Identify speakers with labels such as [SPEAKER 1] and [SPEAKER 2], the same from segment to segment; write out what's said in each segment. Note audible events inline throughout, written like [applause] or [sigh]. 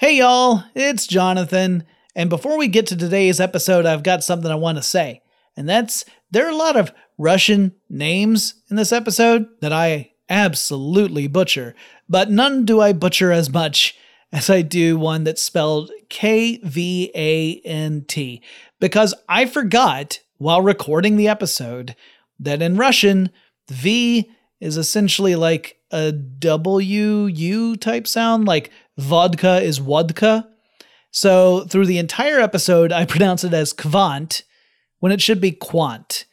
[SPEAKER 1] Hey y'all, it's Jonathan. And before we get to today's episode, I've got something I want to say. And that's there are a lot of Russian names in this episode that I absolutely butcher, but none do I butcher as much [laughs] as I do one that's spelled K V A N T, because I forgot while recording the episode that in Russian, V is essentially like a W U type sound, like vodka is vodka. So through the entire episode, I [laughs] pronounce it as kvant when it should be quant,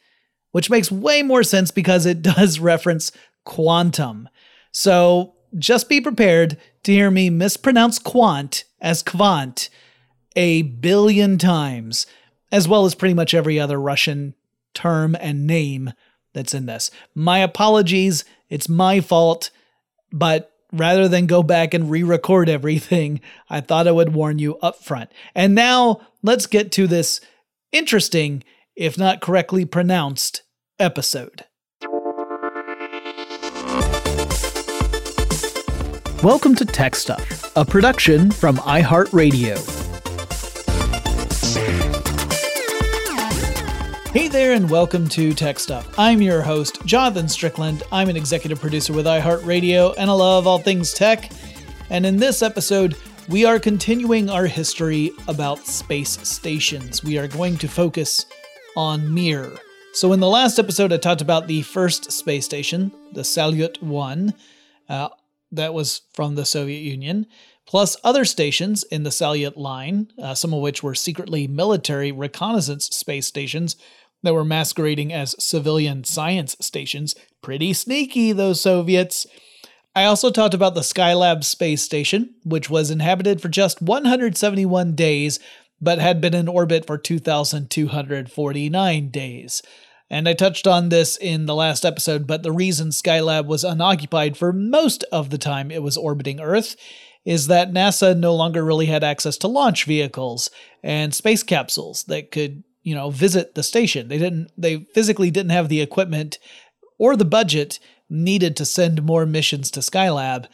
[SPEAKER 1] which makes way more sense because it [laughs] does reference quantum. So just be prepared to hear me mispronounce quant as kvant a billion times, as well as pretty much every other Russian term and name that's in this. My apologies, it's my fault, but rather than go back and re record everything, [laughs] I thought I would warn you up front. And now let's get to this interesting, if not correctly pronounced, episode. Welcome to Tech Stuff, a production from iHeartRadio. Hey there, and welcome to Tech Stuff. I'm your host, Jonathan Strickland. I'm an executive producer with iHeartRadio, and I love all things tech. And in this episode, we are continuing our history about space stations. We are going to focus on Mir. So, in the last episode, I talked about the first space station, the Salyut 1. Uh, that was from the Soviet Union, plus other stations in the Salyut line, uh, some of which were secretly military reconnaissance space stations that were masquerading as civilian science stations. Pretty sneaky, those Soviets. I also talked about the Skylab space station, which was inhabited for just 171 days, but had been in orbit for 2,249 days. And I touched on this in the last episode, but the reason Skylab was unoccupied for most of the time it was orbiting Earth is that NASA no longer really had access to launch vehicles and space capsules that could, you know, visit the station. They didn't they physically didn't have the equipment or the budget needed to send more missions to Skylab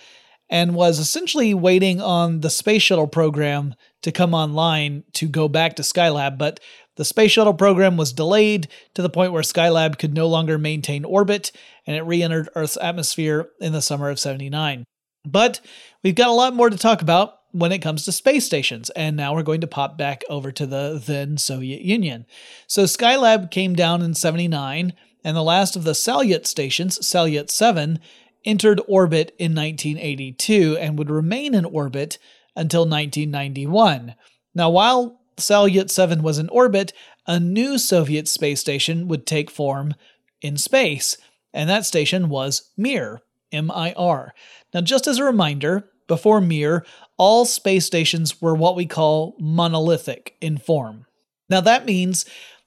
[SPEAKER 1] and was essentially waiting on the space shuttle program to come online to go back to Skylab, but the space shuttle program was delayed to the point where Skylab could no longer maintain orbit and it re entered Earth's atmosphere in the summer of 79. But we've got a lot more to talk about when it comes to space stations, and now we're going to pop back over to the then Soviet Union. So Skylab came down in 79, and the last of the Salyut stations, Salyut 7, entered orbit in 1982 and would remain in orbit until 1991. Now, while Salyut 7 was in orbit, a new Soviet space station would take form in space, and that station was Mir, M I R. Now, just as a reminder, before Mir, all space stations were what we call monolithic in form. Now, that means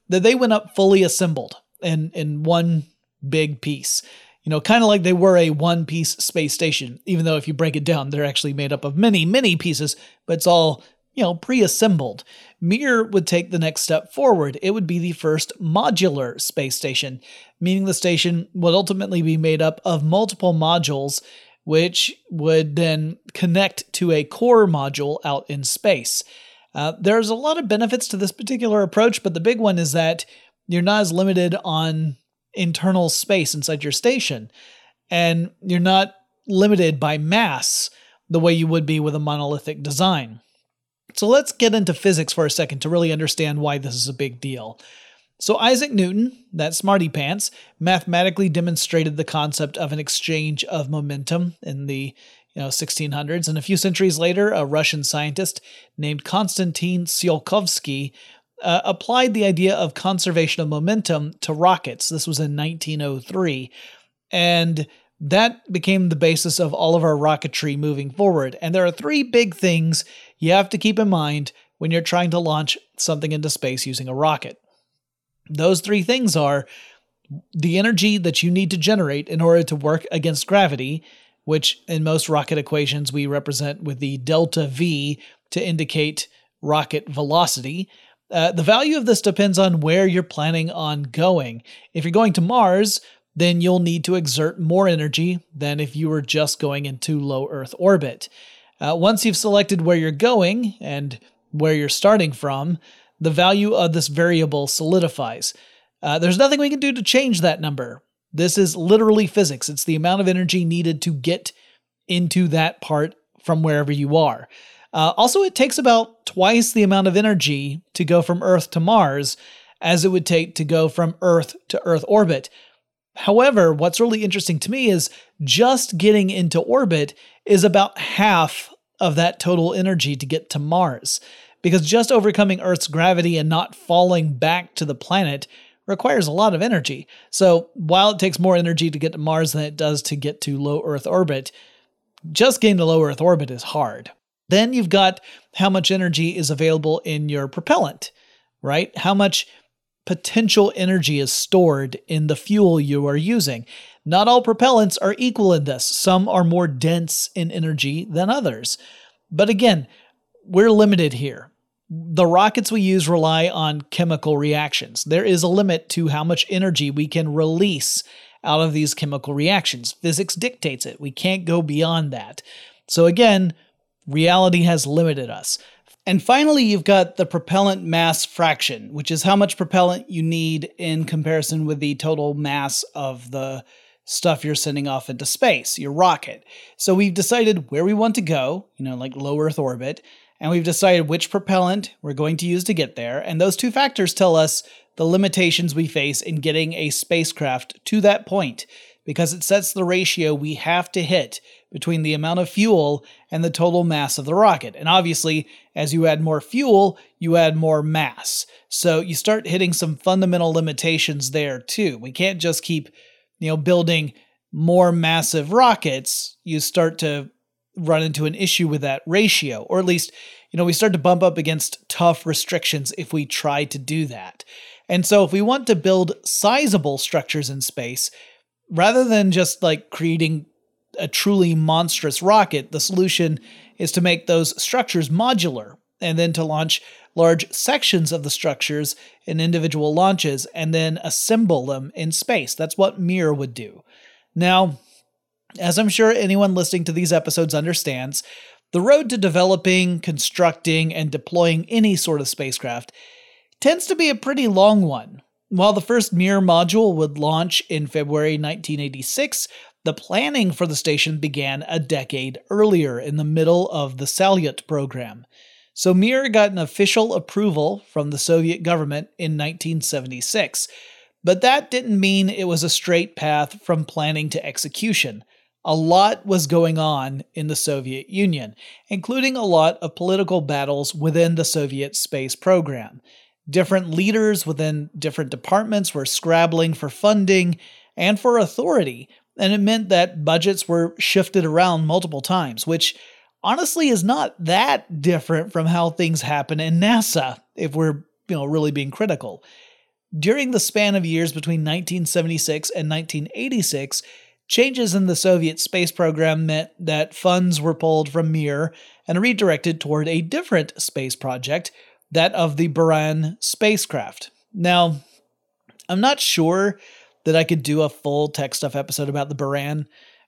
[SPEAKER 1] that they went up fully assembled in, in one big piece. You know, kind of like they were a one piece space station, even though if you break it down, they're actually made up of many, many pieces, but it's all you know, pre-assembled. Mir would take the next step forward. It would be the first modular space station, meaning the station would ultimately be made up of multiple modules which would then connect to a core module out in space. Uh, there's a lot of benefits to this particular approach, but the big one is that you're not as limited on internal space inside your station, and you're not limited by mass the way you would be with a monolithic design. So let's get into physics for a second to really understand why this is a big deal. So Isaac Newton, that smarty pants, mathematically demonstrated the concept of an exchange of momentum in the you know 1600s and a few centuries later a Russian scientist named Konstantin Tsiolkovsky uh, applied the idea of conservation of momentum to rockets. This was in 1903 and that became the basis of all of our rocketry moving forward. And there are three big things you have to keep in mind when you're trying to launch something into space using a rocket. Those three things are the energy that you need to generate in order to work against gravity, which in most rocket equations we represent with the delta V to indicate rocket velocity. Uh, the value of this depends on where you're planning on going. If you're going to Mars, then you'll need to exert more energy than if you were just going into low Earth orbit. Uh, once you've selected where you're going and where you're starting from, the value of this variable solidifies. Uh, there's nothing we can do to change that number. This is literally physics. It's the amount of energy needed to get into that part from wherever you are. Uh, also, it takes about twice the amount of energy to go from Earth to Mars as it would take to go from Earth to Earth orbit. However, what's really interesting to me is just getting into orbit is about half of that total energy to get to Mars, because just overcoming Earth's gravity and not falling back to the planet requires a lot of energy. So, while it takes more energy to get to Mars than it does to get to low Earth orbit, just getting to low Earth orbit is hard. Then you've got how much energy is available in your propellant, right? How much potential energy is stored in the fuel you are using. Not all propellants are equal in this, some are more dense in energy than others. But again, we're limited here. The rockets we use rely on chemical reactions. There is a limit to how much energy we can release out of these chemical reactions. Physics dictates it. We can't go beyond that. So, again, reality has limited us. And finally, you've got the propellant mass fraction, which is how much propellant you need in comparison with the total mass of the stuff you're sending off into space, your rocket. So we've decided where we want to go, you know, like low Earth orbit, and we've decided which propellant we're going to use to get there. And those two factors tell us the limitations we face in getting a spacecraft to that point because it sets the ratio we have to hit between the amount of fuel and the total mass of the rocket. And obviously, as you add more fuel, you add more mass. So you start hitting some fundamental limitations there too. We can't just keep, you know, building more massive rockets. You start to run into an issue with that ratio, or at least, you know, we start to bump up against tough restrictions if we try to do that. And so if we want to build sizable structures in space, rather than just like creating a truly monstrous rocket, the solution is to make those structures modular and then to launch large sections of the structures in individual launches and then assemble them in space. That's what Mir would do. Now, as I'm sure anyone listening to these episodes understands, the road to developing, constructing, and deploying any sort of spacecraft tends to be a pretty long one. While the first Mir module would launch in February 1986, the planning for the station began a decade earlier in the middle of the Salyut program. So Mir got an official approval from the Soviet government in 1976. But that didn't mean it was a straight path from planning to execution. A lot was going on in the Soviet Union, including a lot of political battles within the Soviet space program. Different leaders within different departments were scrabbling for funding and for authority, and it meant that budgets were shifted around multiple times, which honestly is not that different from how things happen in NASA, if we're you know really being critical. During the span of years between 1976 and 1986, changes in the Soviet space program meant that funds were pulled from Mir and redirected toward a different space project that of the Buran spacecraft. Now, I'm not sure that I could do a full tech stuff episode about the Buran,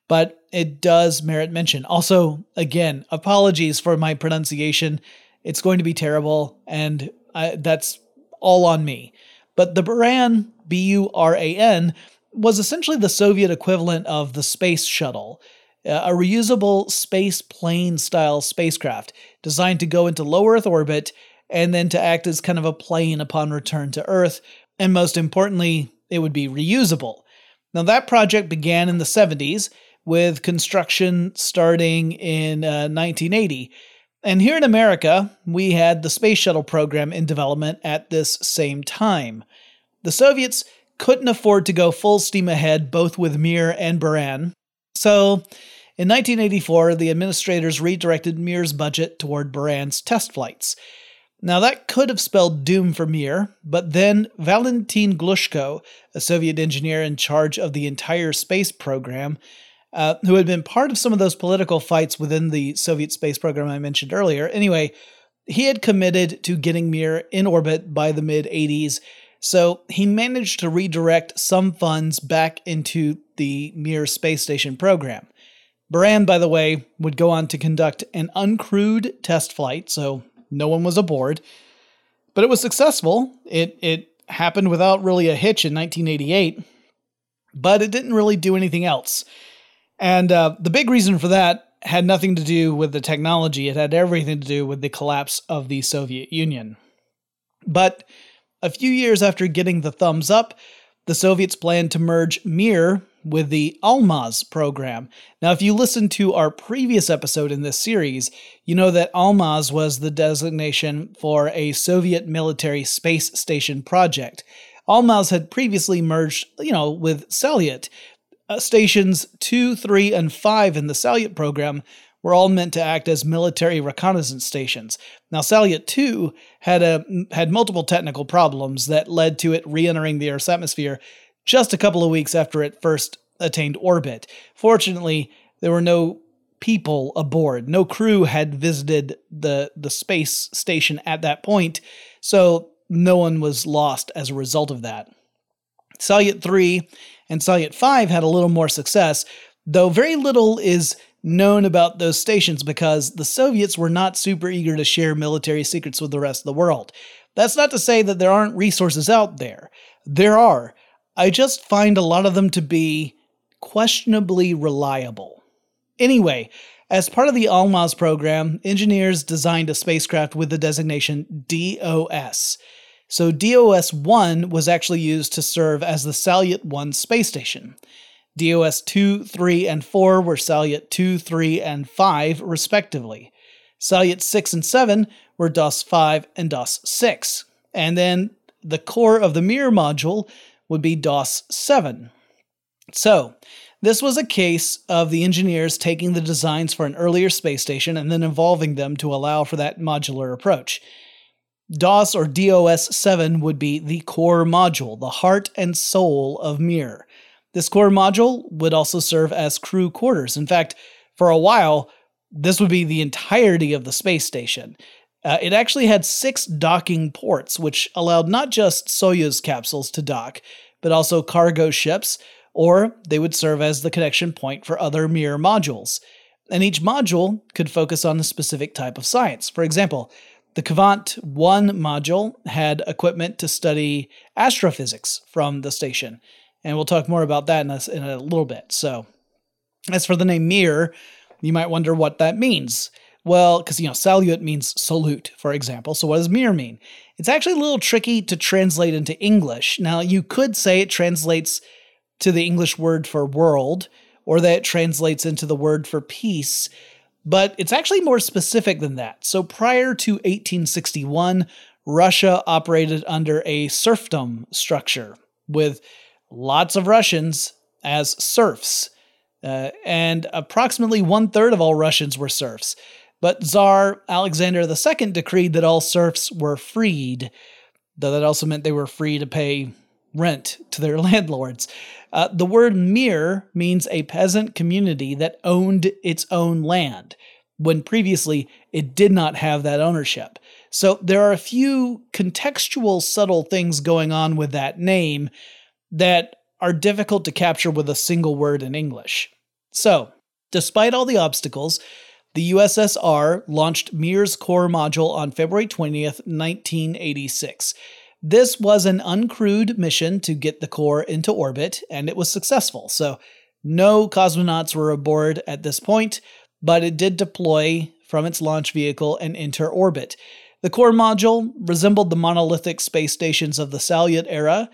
[SPEAKER 1] but it does merit mention. Also, again, apologies for my pronunciation. It's going to be terrible, and I, that's all on me. But the Buran, B U R A N, was essentially the Soviet equivalent of the Space Shuttle, a reusable space plane style spacecraft designed to go into low Earth orbit and then to act as kind of a plane upon return to Earth. And most importantly, it would be reusable. Now, that project began in the 70s, with construction starting in uh, 1980. And here in America, we had the Space Shuttle program in development at this same time. The Soviets couldn't afford to go full steam ahead both with Mir and Buran. So, in 1984, the administrators redirected Mir's budget toward Buran's test flights. Now, that could have spelled doom for Mir, but then Valentin Glushko, a Soviet engineer in charge of the entire space program, uh, who had been part of some of those political fights within the Soviet space program I mentioned earlier. Anyway, he had committed to getting Mir in orbit by the mid 80s, so he managed to redirect some funds back into the Mir space station program. Buran, by the way, would go on to conduct an uncrewed test flight, so no one was aboard. But it was successful. It it happened without really a hitch in 1988, but it didn't really do anything else. And uh, the big reason for that had nothing to do with the technology, it had everything to do with the collapse of the Soviet Union. But a few years after getting the thumbs up, the Soviets planned to merge Mir with the Almaz program. Now, if you listen to our previous episode in this series, you know that Almaz was the designation for a Soviet military space station project. Almaz had previously merged, you know, with Salyut. Uh, stations 2, 3, and 5 in the Salyut program were all meant to act as military reconnaissance stations. Now, Salyut 2 had a had multiple technical problems that led to it re-entering the Earth's atmosphere just a couple of weeks after it first attained orbit. Fortunately, there were no people aboard. No crew had visited the the space station at that point, so no one was lost as a result of that. Salyut 3 and Salyut 5 had a little more success, though very little is known about those stations because the Soviets were not super eager to share military secrets with the rest of the world. That's not to say that there aren't resources out there. There are, I just find a lot of them to be questionably reliable. Anyway, as part of the Almaz program, engineers designed a spacecraft with the designation DOS. So DOS 1 was actually used to serve as the Salyut 1 space station. DOS 2, 3, and 4 were Salyut 2, 3, and 5, respectively. Salyut 6 and 7 were DOS 5 and DOS 6. And then the core of the Mir module would be DOS 7. So, this was a case of the engineers taking the designs for an earlier space station and then evolving them to allow for that modular approach. DOS or DOS 7 would be the core module, the heart and soul of Mir. This core module would also serve as crew quarters. In fact, for a while, this would be the entirety of the space station. Uh, it actually had six docking ports, which allowed not just Soyuz capsules to dock, but also cargo ships, or they would serve as the connection point for other Mir modules. And each module could focus on a specific type of science. For example, the Kvant 1 module had equipment to study astrophysics from the station. And we'll talk more about that in a, in a little bit. So, as for the name Mir, you might wonder what that means. Well, because, you know, Salyut means salute, for example. So, what does Mir mean? It's actually a little tricky to translate into English. Now, you could say it translates to the English word for world, or that it translates into the word for peace, but it's actually more specific than that. So prior to 1861, Russia operated under a serfdom structure with lots of Russians as serfs. Uh, and approximately one third of all Russians were serfs. But Tsar Alexander II decreed that all serfs were freed, though that also meant they were free to pay rent to their [laughs] landlords. Uh, the word Mir means a peasant community that owned its own land, when previously it did not have that ownership. So there are a few contextual, subtle things going on with that name that are difficult to capture with a single word in English. So, despite all the obstacles, the USSR launched Mir's core module on February 20th, 1986. This was an uncrewed mission to get the core into orbit, and it was successful. So, no cosmonauts were aboard at this point, but it did deploy from its launch vehicle and enter orbit. The core module resembled the monolithic space stations of the Salyut era.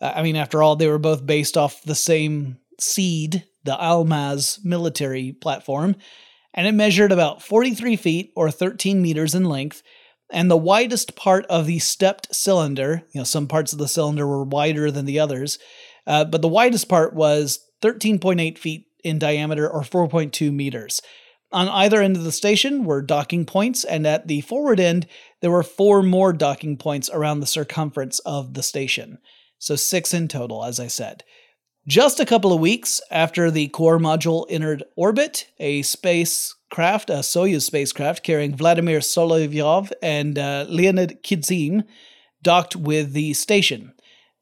[SPEAKER 1] Uh, I mean, after all, they were both based off the same seed, the Almaz military platform, and it measured about 43 feet or 13 meters in length and the widest part of the stepped cylinder, you know, some parts of the cylinder were wider than the others, uh, but the widest part was 13.8 feet in diameter or 4.2 meters. On either end of the station were docking points, and at the forward end, there were four more docking points around the circumference of the station. So, six in total, as I said. Just a couple of weeks after the core module entered orbit, a spacecraft, a Soyuz spacecraft carrying Vladimir Solovyov and uh, Leonid Kizim, docked with the station.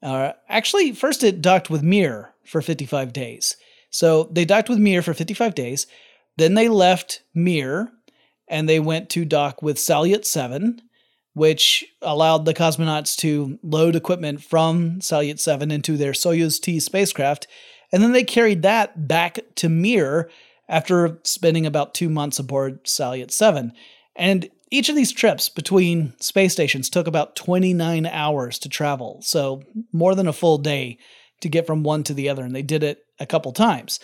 [SPEAKER 1] Uh, actually, first it docked with Mir for 55 days. So they docked with Mir for 55 days. Then they left Mir and they went to dock with Salyut 7, which allowed the cosmonauts to load equipment from Salyut 7 into their Soyuz T spacecraft. And then they carried that back to Mir after spending about two months aboard Salyut 7. And each of these trips between space stations took about 29 hours to travel, so more than a full day to get from one to the other, and they did it a couple times.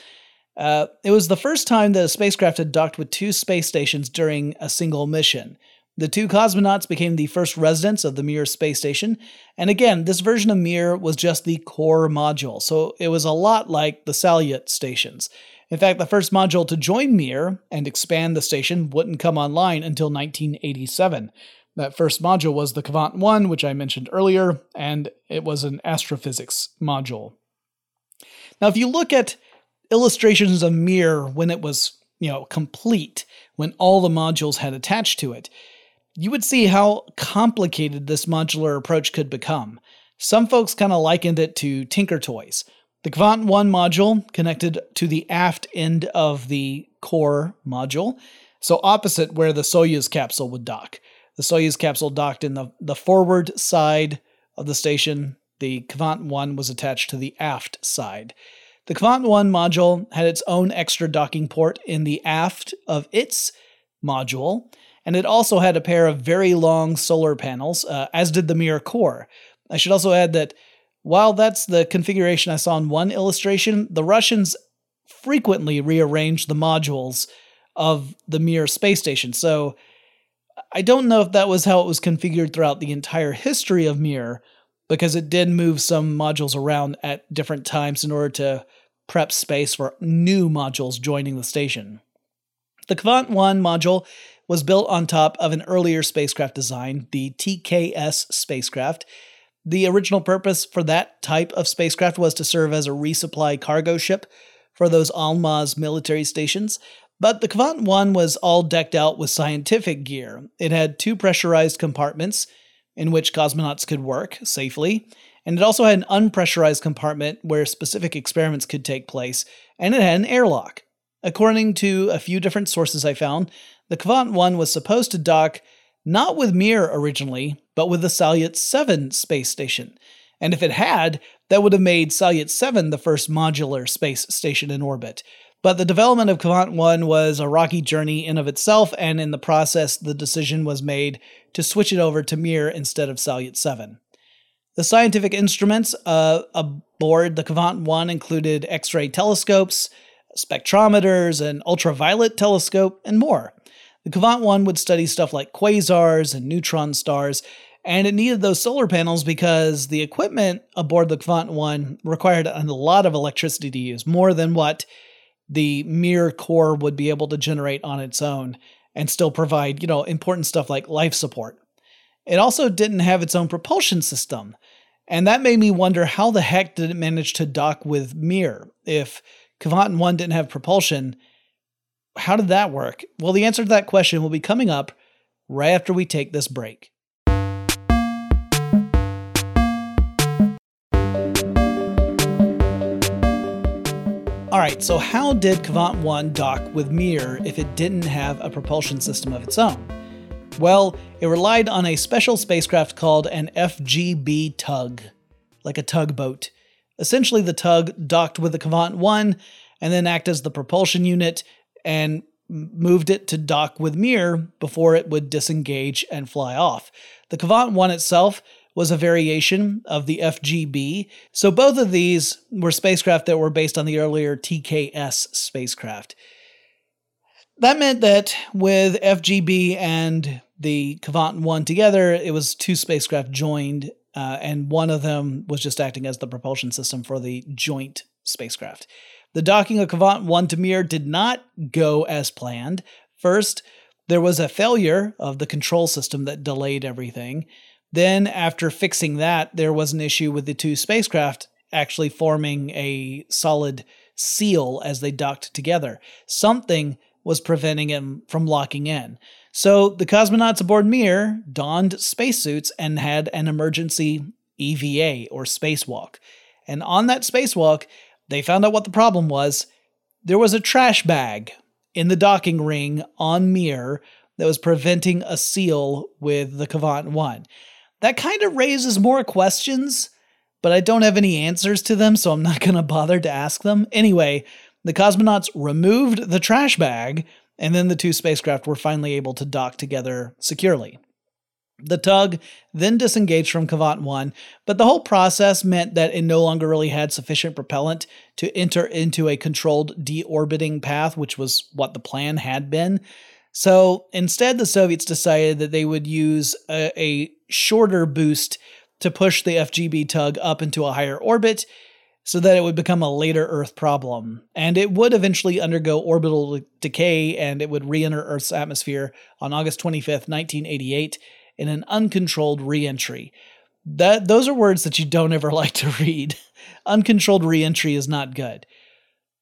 [SPEAKER 1] Uh, it was the first time that a spacecraft had docked with two space stations during a single mission. The two cosmonauts became the first residents of the Mir space station, and again, this version of Mir was just the core module, so it was a lot like the Salyut stations. In fact, the first module to join Mir and expand the station wouldn't come online until 1987. That first module was the Kvant 1, which I mentioned earlier, and it was an astrophysics module. Now, if you look at illustrations of Mir when it was, you know, complete, when all the modules had attached to it, you would see how complicated this modular approach could become. Some folks kind of likened it to Tinker Toys. The Kvant 1 module connected to the aft end of the core module, so opposite where the Soyuz capsule would dock. The Soyuz capsule docked in the, the forward side of the station. The Kvant 1 was attached to the aft side. The Kvant 1 module had its own extra docking port in the aft of its module, and it also had a pair of very long solar panels, uh, as did the Mir core. I should also add that while that's the configuration I saw in one illustration, the Russians frequently rearranged the modules of the Mir space station. So I don't know if that was how it was configured throughout the entire history of Mir, because it did move some modules around at different times in order to prep space for new modules joining the station. The Kvant 1 module was built on top of an earlier spacecraft design, the TKS spacecraft, the original purpose for that type of spacecraft was to serve as a resupply cargo ship for those Almaz military stations, but the Kvant 1 was all decked out with scientific gear. It had two pressurized compartments in which cosmonauts could work safely, and it also had an unpressurized compartment where specific experiments could take place, and it had an airlock. According to a few different sources I found, the Kvant 1 was supposed to dock not with Mir originally, but with the Salyut 7 space station. And if it had, that would have made Salyut 7 the first modular space station in orbit. But the development of Kvant 1 was a rocky journey in of itself, and in the process, the decision was made to switch it over to Mir instead of Salyut 7. The scientific instruments uh, aboard the Kvant 1 included X ray telescopes, spectrometers, an ultraviolet telescope, and more. The Kvant 1 would study stuff like quasars and neutron stars, and it needed those solar panels because the equipment aboard the Kvant 1 required a lot of electricity to use, more than what the Mir core would be able to generate on its own and still provide, you know, important stuff like life support. It also didn't have its own propulsion system. And that made me wonder how the heck did it manage to dock with Mir? If Kvant 1 didn't have propulsion, how did that work? Well, the answer to that question will be coming up right after we take this break. All right, so how did Kvant 1 dock with Mir if it didn't have a propulsion system of its own? Well, it relied on a special spacecraft called an FGB tug, like a tugboat. Essentially, the tug docked with the Kvant 1 and then act as the propulsion unit and moved it to dock with Mir before it would disengage and fly off. The Kvant 1 itself was a variation of the FGB, so both of these were spacecraft that were based on the earlier TKS spacecraft. That meant that with FGB and the Kvant 1 together, it was two spacecraft joined, uh, and one of them was just acting as the propulsion system for the joint spacecraft. The docking of Kvant 1 to Mir did not go as planned. First, there was a failure of the control system that delayed everything. Then, after fixing that, there was an issue with the two spacecraft actually forming a solid seal as they docked together. Something was preventing them from locking in. So the cosmonauts aboard Mir donned spacesuits and had an emergency EVA or spacewalk. And on that spacewalk, they found out what the problem was. There was a trash bag in the docking ring on Mir that was preventing a seal with the Kvant 1. That kind of raises more questions, but I don't have any answers to them, so I'm not going to bother to ask them. Anyway, the cosmonauts removed the trash bag, and then the two spacecraft were finally able to dock together securely. The tug then disengaged from Kvant 1, but the whole process meant that it no longer really had sufficient propellant to enter into a controlled deorbiting path, which was what the plan had been. So instead, the Soviets decided that they would use a, a shorter boost to push the FGB tug up into a higher orbit so that it would become a later Earth problem. And it would eventually undergo orbital decay and it would re enter Earth's atmosphere on August 25th, 1988 in an uncontrolled reentry. That those are words that you don't ever [laughs] like to read. uncontrolled re entry is not good.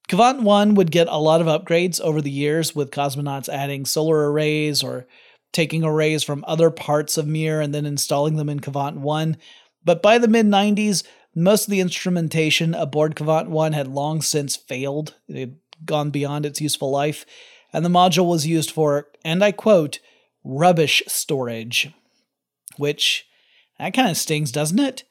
[SPEAKER 1] Kvant 1 would get a lot of upgrades over the years with cosmonauts adding solar arrays or taking arrays from other parts of Mir and then installing them in Kvant 1. But by the mid 90s, most of the instrumentation aboard Kvant 1 had long since failed. It had gone beyond its useful life, and the module was used for, and I quote, rubbish storage which that kind of stings, doesn't it?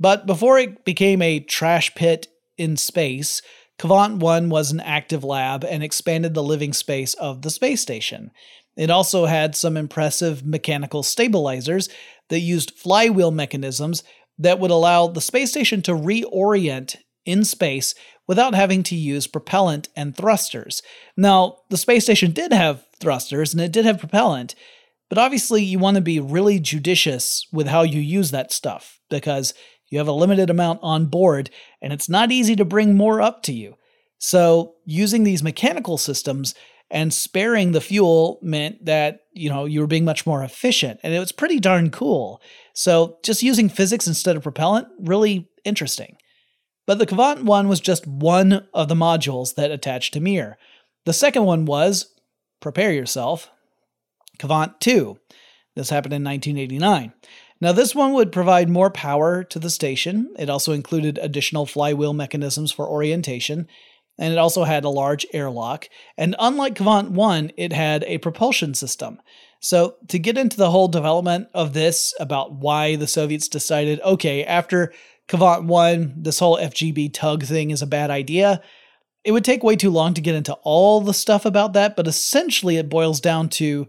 [SPEAKER 1] But before it became a trash pit in space, Kvant 1 was an active lab and expanded the living space of the space station. It also had some impressive mechanical stabilizers that used flywheel mechanisms that would allow the space station to reorient in space without having to use propellant and thrusters. Now, the space station did have thrusters and it did have propellant, but obviously, you want to be really judicious with how you use that stuff because you have a limited amount on board and it's not easy to bring more up to you. So, using these mechanical systems and sparing the fuel meant that, you know, you were being much more efficient and it was pretty darn cool. So, just using physics instead of propellant, really interesting. But the Kvant one was just one of the modules that attached to Mir. The second one was prepare yourself, Kvant 2. This happened in 1989. Now, this one would provide more power to the station. It also included additional flywheel mechanisms for orientation, and it also had a large airlock. And unlike Kvant 1, it had a propulsion system. So, to get into the whole development of this, about why the Soviets decided, okay, after Kvant 1, this whole FGB tug thing is a bad idea, it would take way too long to get into all the stuff about that, but essentially it boils down to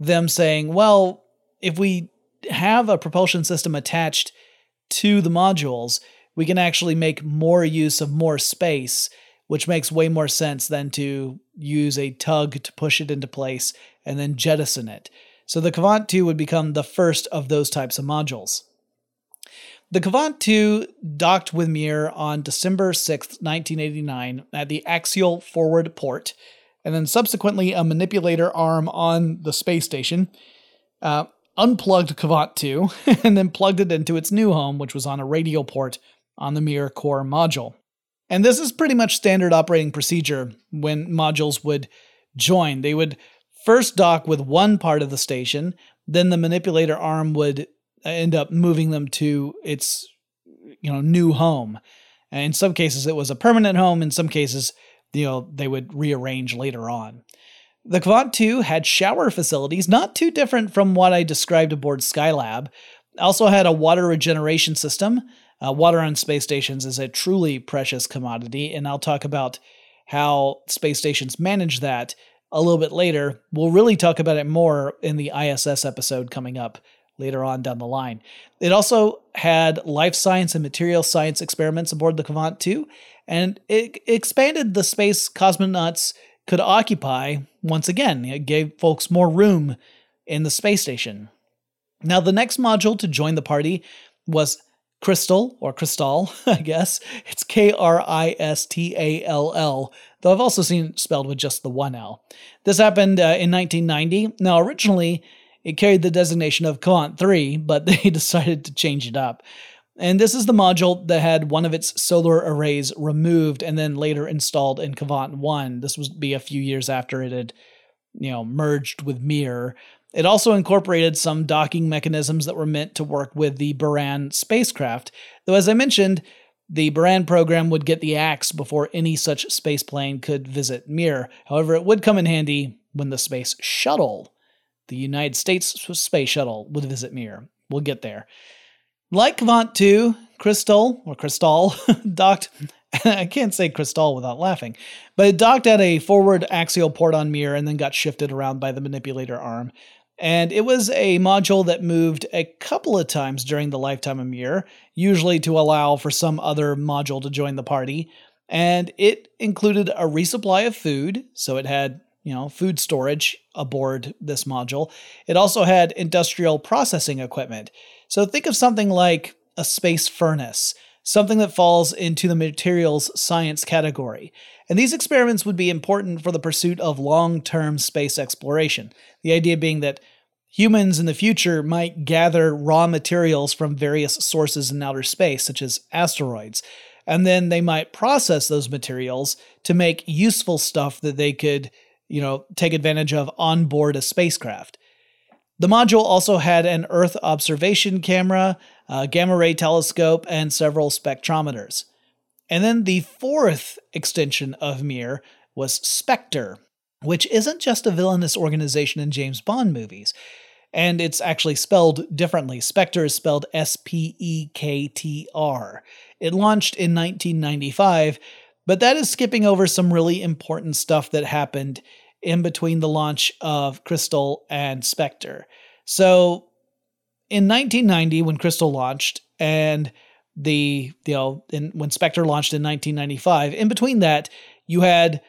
[SPEAKER 1] them saying, well, if we have a propulsion system attached to the modules, we can actually make more use of more space, which makes way more sense than to use a tug to push it into place and then jettison it. So the Kvant 2 would become the first of those types of modules. The Kvant 2 docked with Mir on December 6, 1989, at the Axial Forward Port and then subsequently a manipulator arm on the space station, uh, unplugged Kvant 2, [laughs] and then plugged it into its new home, which was on a radial port on the Mir core module. And this is pretty much standard operating procedure when modules would join. They would first dock with one part of the station, then the manipulator arm would uh, end up moving them to its you know new home. And in some cases it was a permanent home, in some cases you know, they would rearrange later on. The Kvant 2 had shower facilities, not too different from what I described aboard Skylab. Also had a water regeneration system. Uh, water on space stations is a truly precious commodity, and I'll talk about how space stations manage that a little bit later. We'll really talk about it more in the ISS episode coming up later on down the line. It also had life science and material science experiments aboard the Kvant 2, and it expanded the space cosmonauts could occupy once again. It gave folks more room in the space station. Now, the next module to join the party was Crystal, or Crystal, [laughs] I guess. It's K R I S T A L L, though I've also seen spelled with just the one L. This happened uh, in 1990. Now, originally, it carried the designation of Kvant 3, but [laughs] they [laughs] decided to change it up. And this is the module that had one of its solar arrays removed and then later installed in Kvant 1. This would be a few years after it had, you know, merged with Mir. It also incorporated some docking mechanisms that were meant to work with the Buran spacecraft. Though, as I mentioned, The Buran program would get the axe before any such space plane could visit Mir. However, it would come in handy when the space shuttle, the United States space shuttle, would visit Mir. We'll get there. Like Kvant 2, Crystal, or Crystal, [laughs] docked, [laughs] I can't say Crystal without laughing, but it docked at a forward axial port on Mir and then got shifted around by the manipulator arm. And it was a module that moved a couple of times during the lifetime of Mir, usually to allow for some other module to join the party. And it included a resupply of food, so it had, you know, food storage aboard this module. It also had industrial processing equipment. So think of something like a space furnace, something that falls into the materials science category. And these experiments would be important for the pursuit of long term space exploration. The idea being that humans in the future might gather raw materials from various sources in outer space, such as asteroids, and then they might process those materials to make useful stuff that they could, you know, take advantage of on board a spacecraft. The module also had an Earth observation camera, a gamma ray telescope, and several spectrometers. And then the fourth extension of Mir was Spektr, which isn't just a villainous organization in James Bond movies. And it's actually spelled differently. Spektr is spelled S P E K T R. It launched in 1995, but that is skipping over some really important stuff that happened in between the launch of Crystal and Spektr. So in 1990, when Crystal launched, and the you know when Spektr launched in 1995, in between that, you had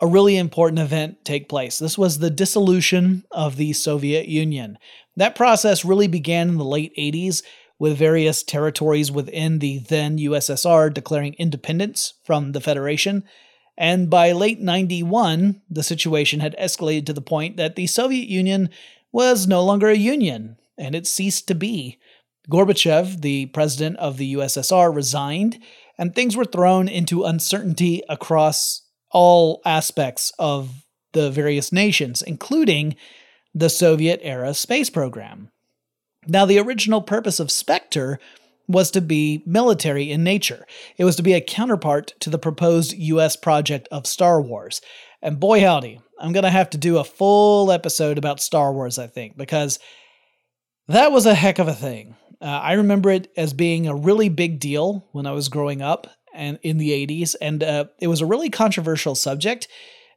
[SPEAKER 1] a really important event take place. This was the dissolution of the Soviet Union. That process really began in the late 80s with various territories within the then USSR declaring independence from the Federation and by late 91, the situation had escalated to the point that the Soviet Union was no longer a union, and it ceased to be. Gorbachev, the president of the USSR, resigned, and things were thrown into uncertainty across all aspects of the various nations, including the Soviet era space program. Now, the original purpose of Spektr was to be military in nature. It was to be a counterpart to the proposed US project of Star Wars. And boy howdy, I'm going to have to do a full episode about Star Wars, I think, because that was a heck of a thing. Uh, I remember it as being a really big deal when I was growing up and in the 80s, and uh, it was a really controversial subject.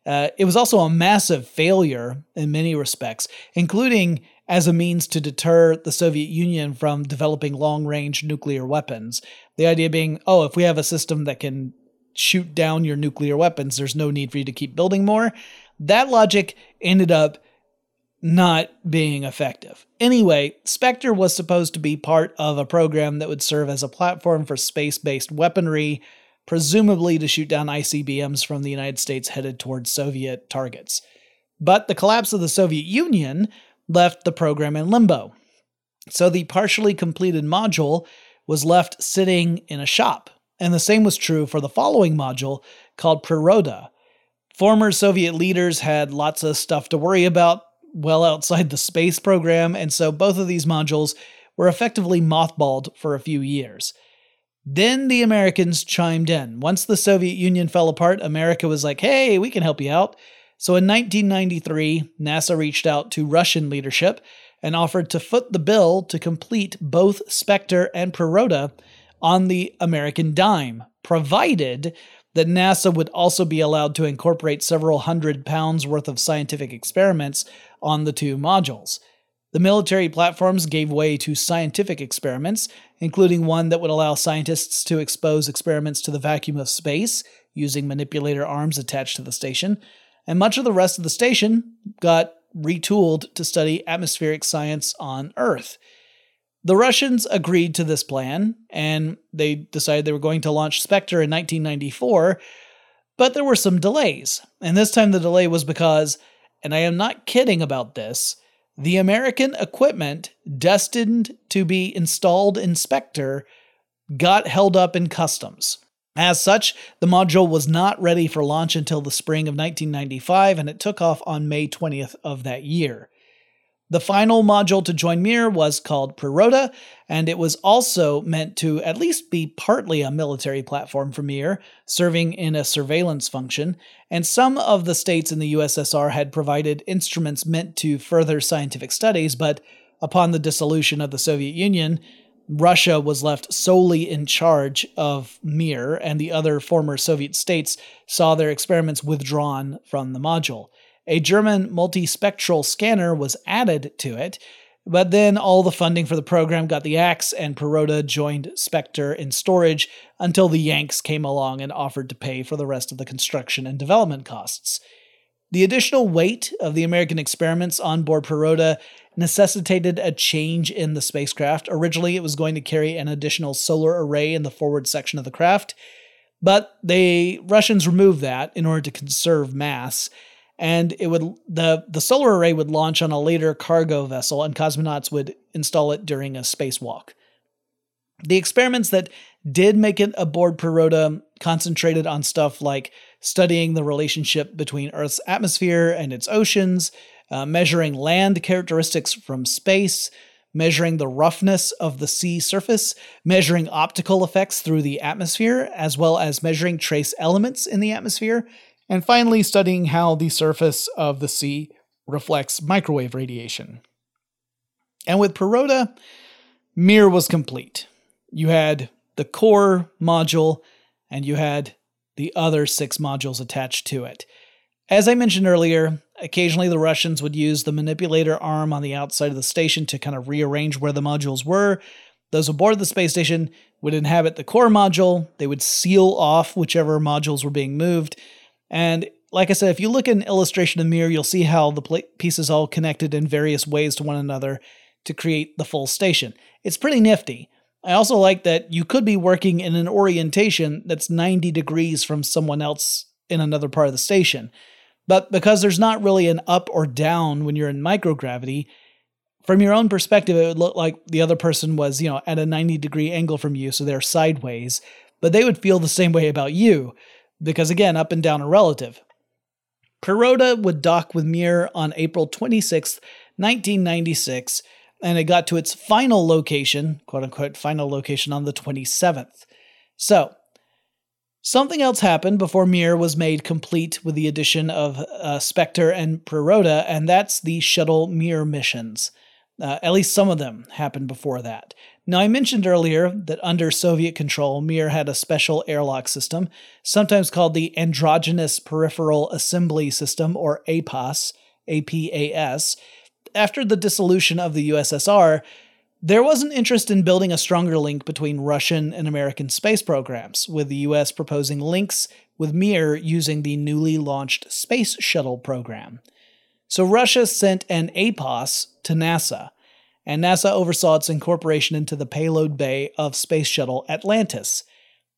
[SPEAKER 1] Uh, it was also a massive failure in many respects, including as a means to deter the Soviet Union from developing long range nuclear weapons. The idea being, oh, if we have a system that can shoot down your nuclear weapons, there's no need for you to keep building more. That logic ended up not being effective. Anyway, Spektr was supposed to be part of a program that would serve as a platform for space based weaponry, presumably to shoot down ICBMs from the United States headed towards Soviet targets. But the collapse of the Soviet Union left the program in limbo. So the partially completed module was left sitting in a shop. And the same was true for the following module called Priroda. Former Soviet leaders had lots of stuff to worry about well outside the space program, and so both of these modules were effectively mothballed for a few years. Then the Americans chimed in. Once the Soviet Union fell apart, America was like, hey, we can help you out. So in 1993, NASA reached out to Russian leadership and offered to foot the bill to complete both Spektr and Priroda on the American dime, provided that NASA would also be allowed to incorporate several hundred pounds worth of scientific experiments on the two modules. The military platforms gave way to scientific experiments, including one that would allow scientists to expose experiments to the vacuum of space using manipulator arms attached to the station, and much of the rest of the station got retooled to study atmospheric science on Earth. The Russians agreed to this plan, and they decided they were going to launch Spektr in 1994, but there were some delays. And this time the delay was because, and I am not kidding about this, the American equipment destined to be installed in Spektr got held up in customs. As such, the module was not ready for launch until the spring of 1995, and it took off on May 20th of that year. The final module to join Mir was called Priroda, and it was also meant to at least be partly a military platform for Mir, serving in a surveillance function, and some of the states in the USSR had provided instruments meant to further scientific studies, but upon the dissolution of the Soviet Union, Russia was left solely in charge of Mir, and the other former Soviet states saw their experiments withdrawn from the module. A German multispectral scanner was added to it, but then all the funding for the program got the axe, and Priroda joined Spektr in storage until the Yanks came along and offered to pay for the rest of the construction and development costs. The additional weight of the American experiments on board Priroda necessitated a change in the spacecraft. Originally, it was going to carry an additional solar array in the forward section of the craft, but the Russians removed that in order to conserve mass and it would the the solar array would launch on a later cargo vessel and cosmonauts would install it during a spacewalk. The experiments that did make it aboard Priroda concentrated on stuff like studying the relationship between Earth's atmosphere and its oceans, uh, measuring land characteristics from space, measuring the roughness of the sea surface, measuring optical effects through the atmosphere, as well as measuring trace elements in the atmosphere, and finally studying how the surface of the sea reflects microwave radiation. And with Priroda, Mir was complete. You had the core module, and you had the other six modules attached to it. As I mentioned earlier, occasionally the Russians would use the manipulator arm on the outside of the station to kind of rearrange where the modules were. Those aboard the space station would inhabit the core module, they would seal off whichever modules were being moved, and like I said, if you look an illustration of Mir, you'll see how the pieces all connected in various ways to one another to create the full station. It's pretty nifty. I also like that you could be working in an orientation that's 90 degrees from someone else in another part of the station. But because there's not really an up or down when you're in microgravity, from your own perspective, it would look like the other person was, you know, at a 90 degree angle from you, so they're sideways, but they would feel the same way about you because again, up and down are relative. Priroda would dock with Mir on April 26, 1996, and it got to its final location, quote unquote, final location on the 27th. So, something else happened before Mir was made complete with the addition of uh, Spektr and Priroda, and that's the shuttle Mir missions. Uh, at least some of them happened before that. Now, I mentioned earlier that under Soviet control, Mir had a special airlock system, sometimes called the Androgynous Peripheral Assembly System, or APAS, APAS. After the dissolution of the USSR, there was an interest in building a stronger link between Russian and American space programs, with the US proposing links with Mir using the newly launched Space Shuttle program. So Russia sent an APAS to NASA and NASA oversaw its incorporation into the payload bay of Space Shuttle Atlantis.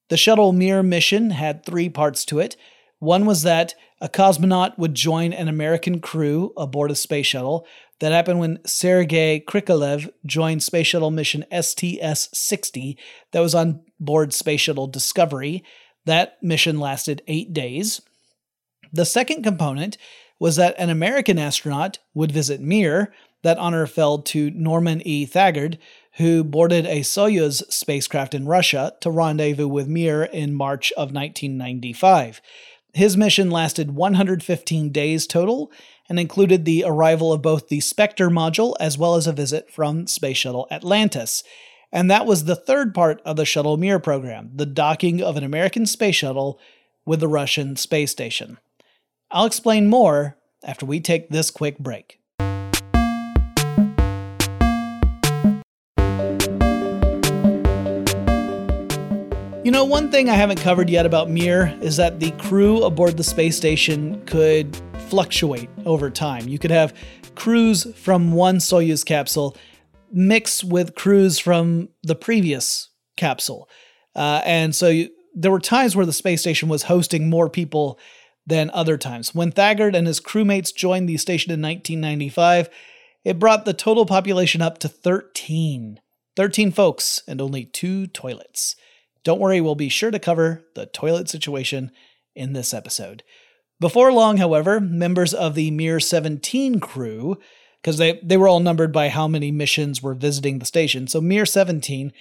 [SPEAKER 1] The shuttle Mir mission had three parts to it. One was that a cosmonaut would join an American crew aboard a space shuttle. That happened when Sergei Krikalev joined Space Shuttle mission STS 60 that was on board Space Shuttle Discovery. That mission lasted eight days. The second component was that an American astronaut would visit Mir that honor fell to Norman E. Thagard, who boarded a Soyuz spacecraft in Russia to rendezvous with Mir in March of 1995. His mission lasted 115 days total and included the arrival of both the Spektr module as well as a visit from Space Shuttle Atlantis. And that was the third part of the Shuttle Mir program, the docking of an American space shuttle with the Russian space station. I'll explain more after we take this quick break. You know, one thing I haven't covered yet about Mir is that the crew aboard the space station could fluctuate over time. You could have crews from one Soyuz capsule mix with crews from the previous capsule. Uh, and so you, there were times where the space station was hosting more people than other times. When Thagard and his crewmates joined the station in 1995, it brought the total population up to 13. 13 folks and only two toilets. Don't worry, we'll be sure to cover the toilet situation in this episode. Before long, however, members of the Mir 17 crew because they, they were all numbered by how many missions were visiting the station. So Mir 17,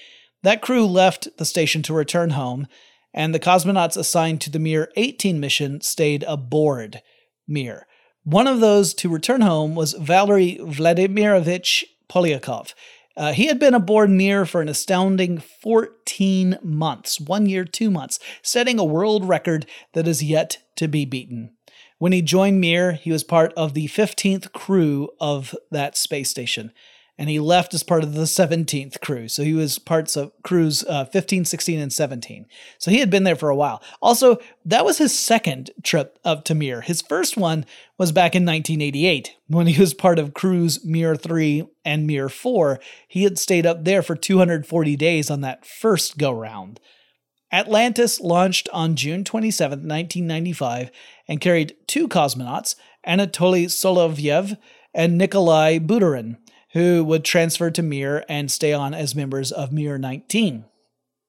[SPEAKER 1] that crew left the station to return home, and the cosmonauts assigned to the Mir 18 mission stayed aboard Mir. One of those to return home was Valery Vladimirovich Polyakov. Uh, he had been aboard Mir for an astounding 14 months, one year, two months, setting a world record that is yet to be beaten. When he joined Mir, he was part of the 15th crew of that space station and he left as part of the 17th crew. So he was parts of crews uh, 15, 16, and 17. So he had been there for a while. Also, that was his second trip up to Mir. His first one was back in 1988 when he was part of crews Mir 3 and Mir 4. He had stayed up there for 240 days on that first go round. Atlantis launched on June 27, 1995, and carried two cosmonauts, Anatoly Solovyev and Nikolai Budarin who would transfer to Mir and stay on as members of Mir 19.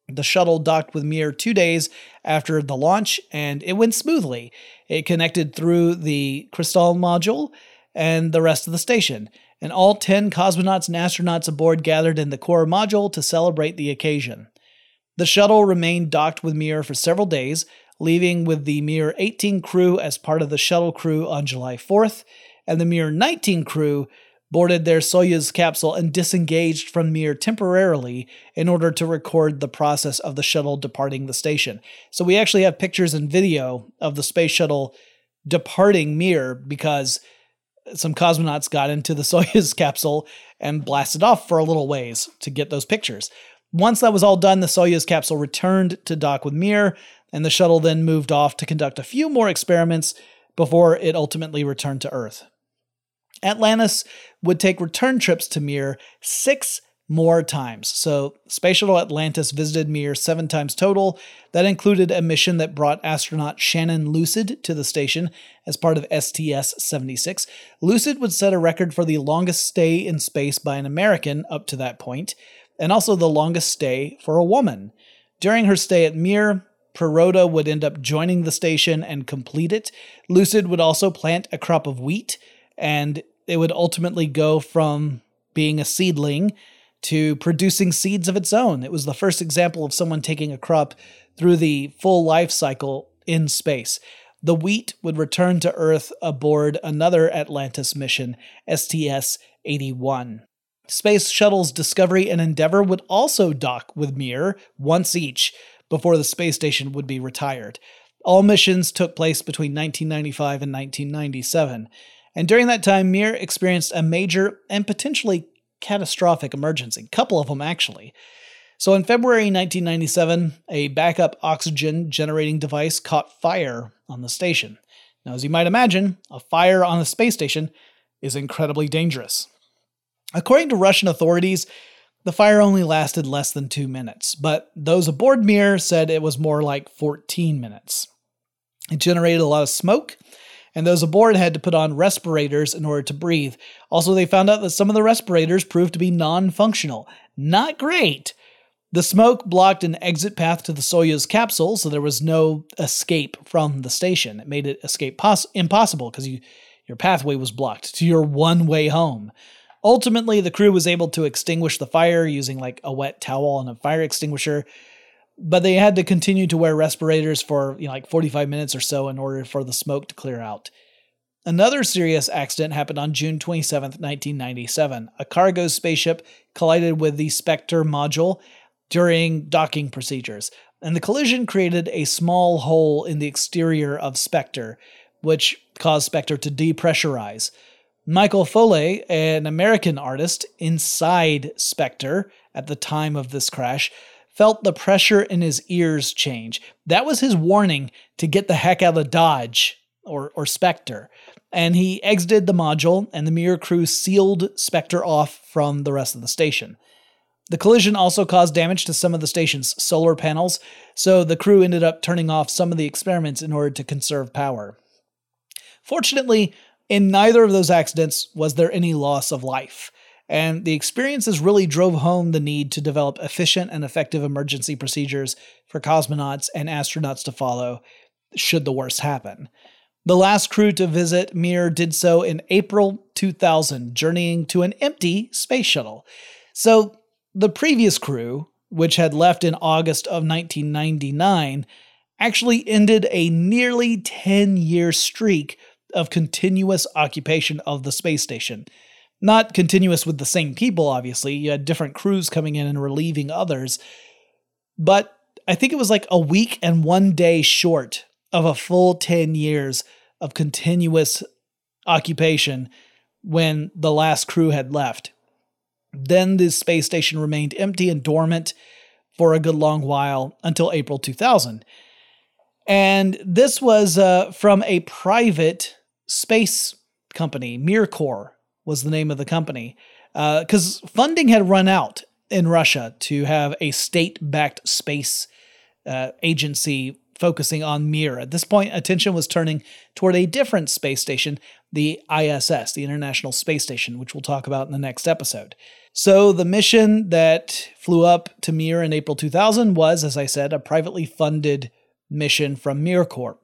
[SPEAKER 1] The shuttle docked with Mir two days after the launch, and it went smoothly. It connected through the Kristall module and the rest of the station, and all 10 cosmonauts and astronauts aboard gathered in the core module to celebrate the occasion. The shuttle remained docked with Mir for several days, leaving with the Mir 18 crew as part of the shuttle crew on July 4th, and the Mir 19 crew boarded their Soyuz capsule and disengaged from Mir temporarily in order to record the process of the shuttle departing the station. So we actually have pictures and video of the space shuttle departing Mir because some cosmonauts got into the [laughs] Soyuz capsule and blasted off for a little ways to get those pictures. Once that was all done, the Soyuz capsule returned to dock with Mir, and the shuttle then moved off to conduct a few more experiments before it ultimately returned to Earth. Atlantis would take return trips to Mir six more times. So, Space Shuttle Atlantis visited Mir seven times total. That included a mission that brought astronaut Shannon Lucid to the station as part of STS 76. Lucid would set a record for the longest stay in space by an American up to that point, and also the longest stay for a woman. During her stay at Mir, Priroda would end up joining the station and complete it. Lucid would also plant a crop of wheat and it would ultimately go from being a seedling to producing seeds of its own. It was the first example of someone taking a crop through the full life cycle in space. The wheat would return to Earth aboard another Atlantis mission, STS 81. Space shuttles Discovery and Endeavour would also dock with Mir once each before the space station would be retired. All missions took place between 1995 and 1997. And during that time, Mir experienced a major and potentially catastrophic emergency, a couple of them actually. So in February 1997, a backup oxygen generating device caught fire on the station. Now, as you might imagine, a fire on a space station is incredibly dangerous. According to Russian authorities, the fire only lasted less than two minutes, but those aboard Mir said it was more like 14 minutes. It generated a lot of smoke and those aboard had to put on respirators in order to breathe. Also, they found out that some of the respirators proved to be non functional. Not great. The smoke blocked an exit path to the Soyuz capsule, so there was no escape from the station. It made it escape pos- impossible because you, your pathway was blocked to your one way home. Ultimately, the crew was able to extinguish the fire using like a wet towel and a fire extinguisher, but they had to continue to wear respirators for you know, like 45 minutes or so in order for the smoke to clear out. Another serious accident happened on June 27, 1997. A cargo spaceship collided with the Spektr module during docking procedures, and the collision created a small hole in the exterior of Spektr, which caused Spektr to depressurize. Michael Foale, an American artist inside Spektr at the time of this crash, felt the pressure in his ears change. That was his warning to get the heck out of Dodge or, or Spektr. And he exited the module, and the Mir crew sealed Spektr off from the rest of the station. The collision also caused damage to some of the station's solar panels, so the crew ended up turning off some of the experiments in order to conserve power. Fortunately, in neither of those accidents was there any loss of life. And the experiences really drove home the need to develop efficient and effective emergency procedures for cosmonauts and astronauts to follow should the worst happen. The last crew to visit Mir did so in April 2000, journeying to an empty space shuttle. So, the previous crew, which had left in August of 1999, actually ended a nearly 10 year streak of continuous occupation of the space station. Not continuous with the same people, obviously. You had different crews coming in and relieving others. But I think it was like a week and one day short of a full 10 years of continuous occupation when the last crew had left. Then the space station remained empty and dormant for a good long while until April 2000. And this was uh, from a private space company, MirCorp was the name of the company, because uh, funding had run out in Russia to have a state backed space uh, agency focusing on Mir. At this point, attention was turning toward a different space station, the ISS, the International Space Station, which we'll talk about in the next episode. So, the mission that flew up to Mir in April 2000 was, as I said, a privately funded mission from MirCorp.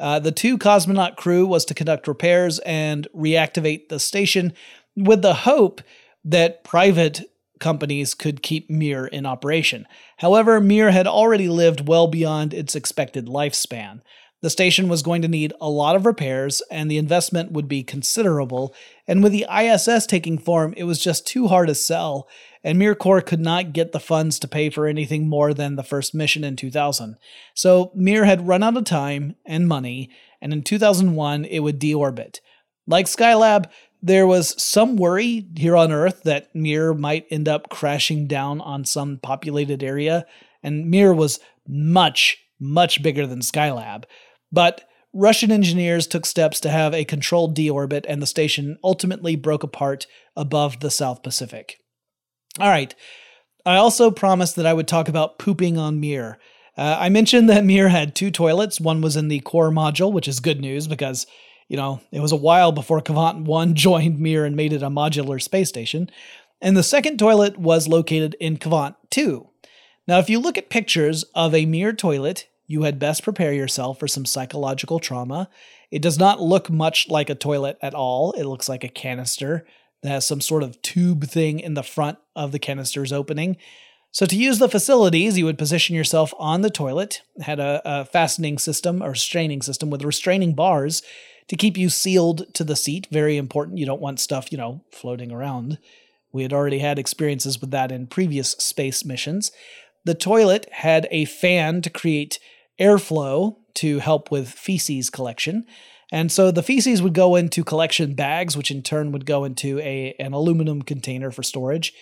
[SPEAKER 1] Uh, the two cosmonaut crew was to conduct repairs and reactivate the station with the hope that private companies could keep Mir in operation. However, Mir had already lived well beyond its expected lifespan. The station was going to need a lot of repairs, and the investment would be considerable. And with the ISS taking form, it was just too hard to sell, and MirCorp could not get the funds to pay for anything more than the first mission in 2000. So Mir had run out of time and money, and in 2001 it would deorbit. Like Skylab, there was some worry here on Earth that Mir might end up crashing down on some populated area, and Mir was much, much bigger than Skylab. But Russian engineers took steps to have a controlled deorbit, and the station ultimately broke apart above the South Pacific. All right, I also promised that I would talk about pooping on Mir. Uh, I mentioned that Mir had two toilets. One was in the core module, which is good news because you know, it was a while before Kvant 1 [laughs] joined Mir and made it a modular space station. And the second toilet was located in Kvant 2. Now, if you look at pictures of a Mir toilet, you had best prepare yourself for some psychological trauma. It does not look much like a toilet at all. It looks like a canister that has some sort of tube thing in the front of the canister's opening. So, to use the facilities, you would position yourself on the toilet, had a, a fastening system or straining system with restraining bars to keep you sealed to the seat. Very important. You don't want stuff, you know, floating around. We had already had experiences with that in previous space missions. The toilet had a fan to create airflow to help with feces collection. And so the feces would go into collection bags, which in turn would go into a, an aluminum container for storage.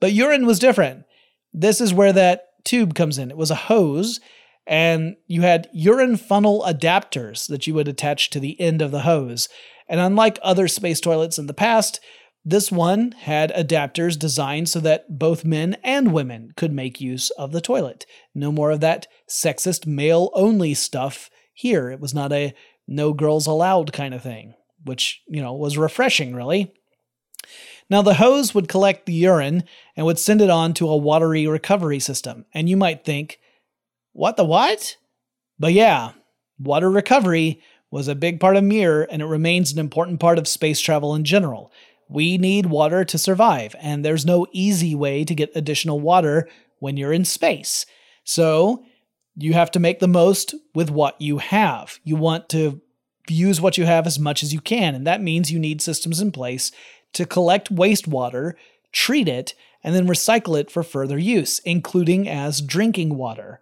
[SPEAKER 1] But urine was different. This is where that tube comes in. It was a hose and you had urine funnel adapters that you would attach to the end of the hose. And unlike other space toilets in the past, this one had adapters designed so that both men and women could make use of the toilet. No more of that sexist male only stuff here. It was not a no girls allowed kind of thing, which, you know, was refreshing, really. Now, the hose would collect the urine and would send it on to a watery recovery system. And you might think, what the what? But yeah, water recovery was a big part of Mir, and it remains an important part of space travel in general. We need water to survive, and there's no easy way to get additional water when you're in space. So, you have to make the most with what you have. You want to use what you have as much as you can, and that means you need systems in place to collect wastewater, treat it, and then recycle it for further use, including as drinking water.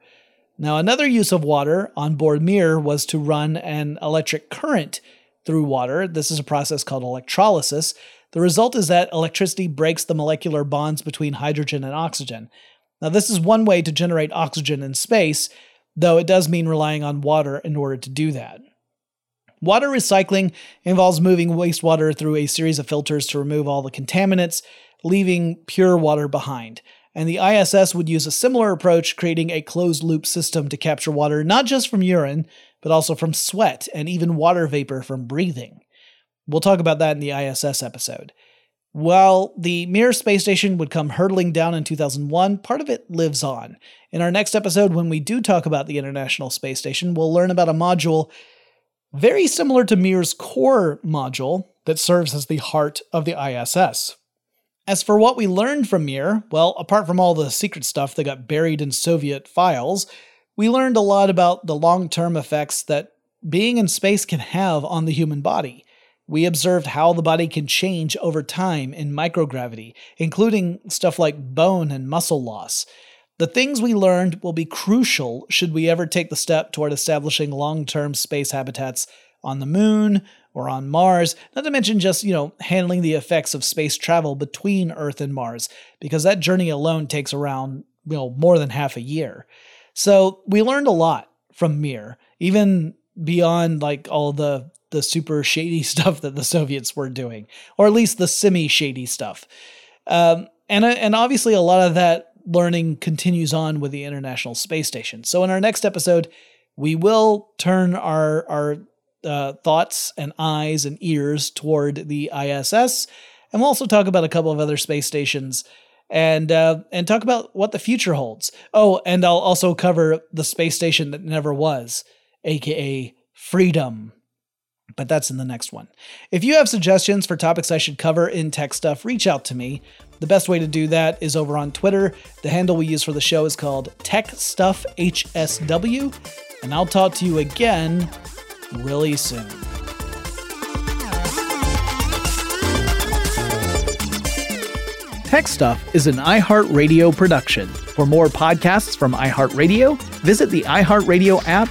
[SPEAKER 1] Now, another use of water on board Mir was to run an electric current through water. This is a process called electrolysis. The result is that electricity breaks the molecular bonds between hydrogen and oxygen. Now, this is one way to generate oxygen in space, though it does mean relying on water in order to do that. Water recycling involves moving wastewater through a series of filters to remove all the contaminants, leaving pure water behind and the ISS would use a similar approach, creating a closed loop system to capture water not just from urine, but also from sweat and even water vapor from breathing. We'll talk about that in the ISS episode. While the Mir space station would come hurtling down in 2001, part of it lives on. In our next episode, when we do talk about the International Space Station, we'll learn about a module very similar to Mir's core module that serves as the heart of the ISS. As for what we learned from Mir, well, apart from all the secret stuff that got buried in Soviet files, we learned a lot about the long term effects that being in space can have on the human body. We observed how the body can change over time in microgravity, including stuff like bone and muscle loss. The things we learned will be crucial should we ever take the step toward establishing long term space habitats on the moon or on Mars, not to mention just, you know, handling the effects of space travel between Earth and Mars, because that journey alone takes around, you know, more than half a year. So we learned a lot from Mir, even beyond like all the the super shady [laughs] stuff that the Soviets were doing, or at least the semi shady stuff. Um, and and obviously a lot of that learning continues on with the International Space Station. So in our next episode, we will turn our our uh, thoughts and eyes and ears toward the ISS, and we'll also talk about a couple of other space stations and uh, and talk about what the future holds. Oh, and I'll also cover the space station that never was, aka Freedom but that's in the next one. If you have suggestions for topics I should cover in tech stuff, reach out to me. The best way to do that is over on Twitter. The handle we use for the show is called Tech Stuff HSW, and I'll talk to you again really soon. Tech Stuff is an iHeartRadio production. For more podcasts from iHeartRadio, visit the iHeartRadio app